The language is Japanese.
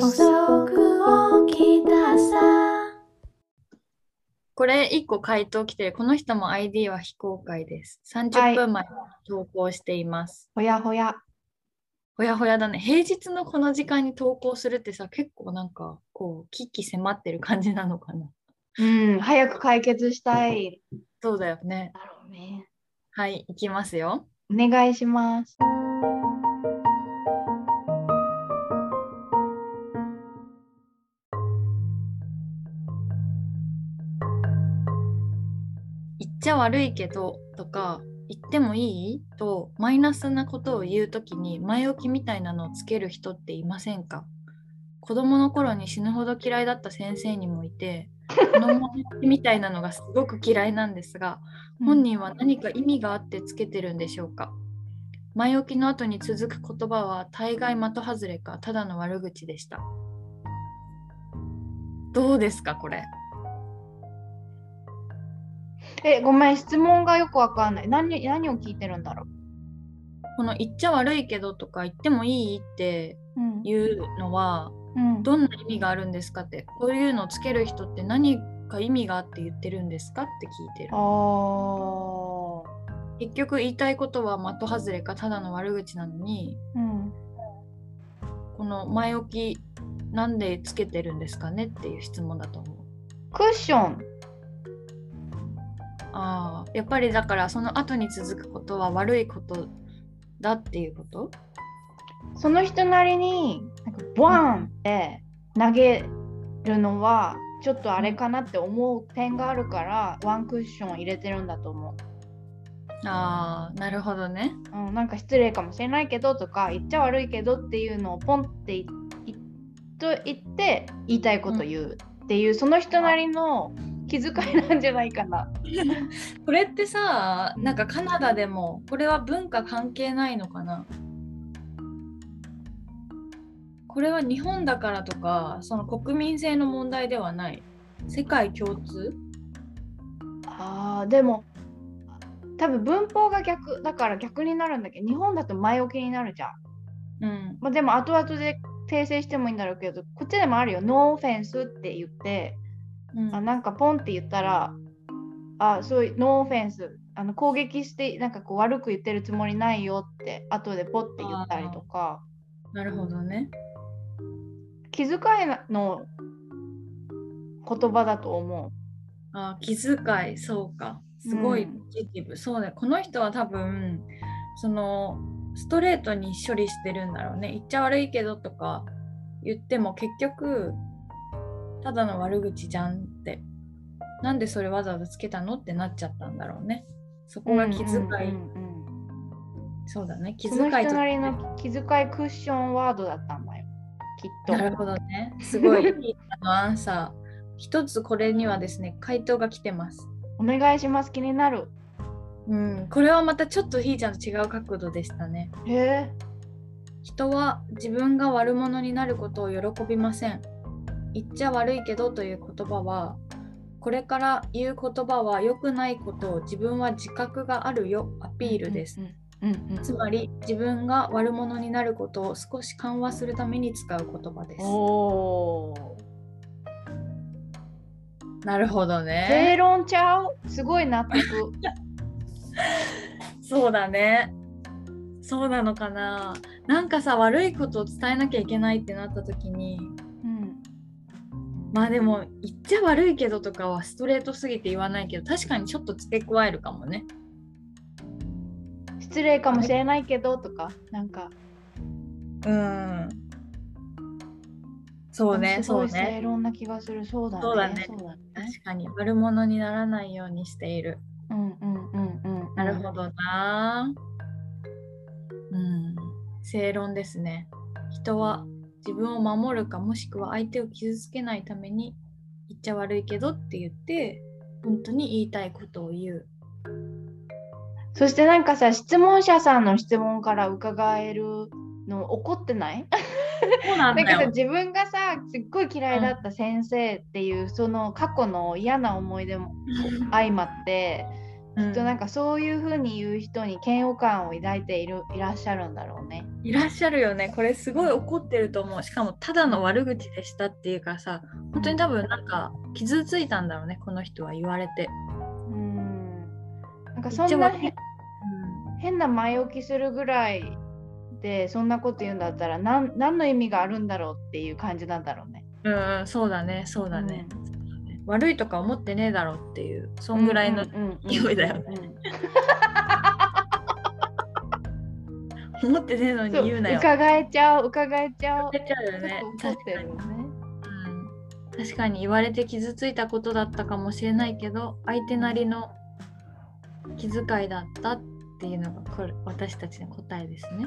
補足をきたさこれ1個回答来てる。この人も ID は非公開です。30分前に投稿しています。ほやほや。ほやほやだね。平日のこの時間に投稿するってさ、結構なんか、こう、危機迫ってる感じなのかな。うん、早く解決したい。そうだよね。だろうね。はい、いきますよ。お願いします。ちゃ悪いけどとか、言ってもいい？とマイナスなことを言うときに前置きみたいなのをつける人っていませんか？子供の頃に死ぬほど嫌いだった先生にもいて、この前置きみたいなのがすごく嫌いなんですが、本人は何か意味があってつけてるんでしょうか？前置きの後に続く言葉は大概的外れかただの悪口でした。どうですかこれ？え、ごめん、質問がよくわかんない。何何を聞いてるんだろこの言っちゃ悪いけどとか言ってもいいって。いうのはうん、どんな意味があるんですかってこういうのをつける人って何か意味があって言ってるんですかって聞いてる結局言いたいことは的外れかただの悪口なのにうん。この前置きなんでつけてるんですかねっていう質問だと思うクッション。あー。やっぱりだからその後に続くことは悪いことだっていうこと？その人なりに、なんかボワンって投げるのは、ちょっとあれかなって思う点があるから、ワンクッション入れてるんだと思う。あーなるほどね。うん、なんか失礼かもしれないけどとか言っちゃ悪いけどっていうのをポンって言って言いたいこと言うっていう、その人なりの気遣いなんじゃないかな。これってさなんかカナダでもこれは文化関係ないのかな？これは日本だからとかその国民性の問題ではない？世界共通？あーでも多分文法が逆だから逆になるんだけど日本だと前置きになるじゃん。うんまあ、でも後々で訂正してもいいんだろうけどこっちでもあるよ。ノーオフェンスって言ってうん。あなんかポンって言ったらあそういうノーオフェンスあの攻撃してなんかこう悪く言ってるつもりないよって後でポッて言ったりとか。なるほどね。気遣いの言葉だと思あ気遣いそうか。すごいうん。ポジティブ、そうね。この人は多分そのストレートに処理してるんだろうね。言っちゃ悪いけどとか言っても結局ただの悪口じゃんって。なんでそれわざわざつけたのってなっちゃったんだろうね。そこう。が気遣い、うんうんうんそうだね。気遣いと人なりの気遣いクッションワードだったんだよ。きっと。なるほどね。すごいあのアンサー。一つこれにはですね回答が来てます。お願いします。気になる。うん。これはまたちょっとひーちゃんと違う角度でしたね。へえ。人は自分が悪者になることを喜びません。言っちゃ悪いけどという言葉は、これから言う言葉は良くないことを自分は自覚があるよアピールです。うんうんうんつまり自分が悪者になることを少し緩和するために使う言葉です。なるほど正ね。論ちゃう？すごい納得。そうだね。そうなのかな。なんかさ悪いことを伝えなきゃいけないってなった時にうん。まあでも言っちゃ悪いけどとかはストレートすぎて言わないけど確かにちょっと付け加えるかもね。失礼かもしれないけどとか、なんか。うん。そうね、そうね。論な気がする。そうだね。そうだねそうだね確かに悪者にならないようにしている。うんうんうんうん。なるほどな。うん。正論ですね。人は自分を守るかもしくは相手を傷つけないために言っちゃ悪いけどって言って本当に言いたいことを言う。そしてなんかさ、質問者さんの質問から伺えるの怒ってない？そうなんだけど。自分がさ、すっごい嫌いだった先生っていう、その過去の嫌な思い出も相まって、きっとなんかそういう風に言う人に嫌悪感を抱いているいらっしゃるんだろうね。いらっしゃるよね。これすごい怒ってると思う。しかもただの悪口でしたっていうかさ本当に多分なんか傷ついたんだろうねこの人は言われて。うん。なんかそんなへ変な前置きするぐらいでそんなこと言うんだったら何何の意味があるんだろうっていう感じなんだろうね。うん、そうだねそうだね、悪いとか思ってねえだろうっていうそんぐらいの勢いだよね。思ってねえのに言うなよ。伺えちゃう伺えちゃう。伺えちゃうよね。確かに、ねうん。確かに言われて傷ついたことだったかもしれないけど相手なりの気遣いだったっていうのがこれ私たちの答えですね。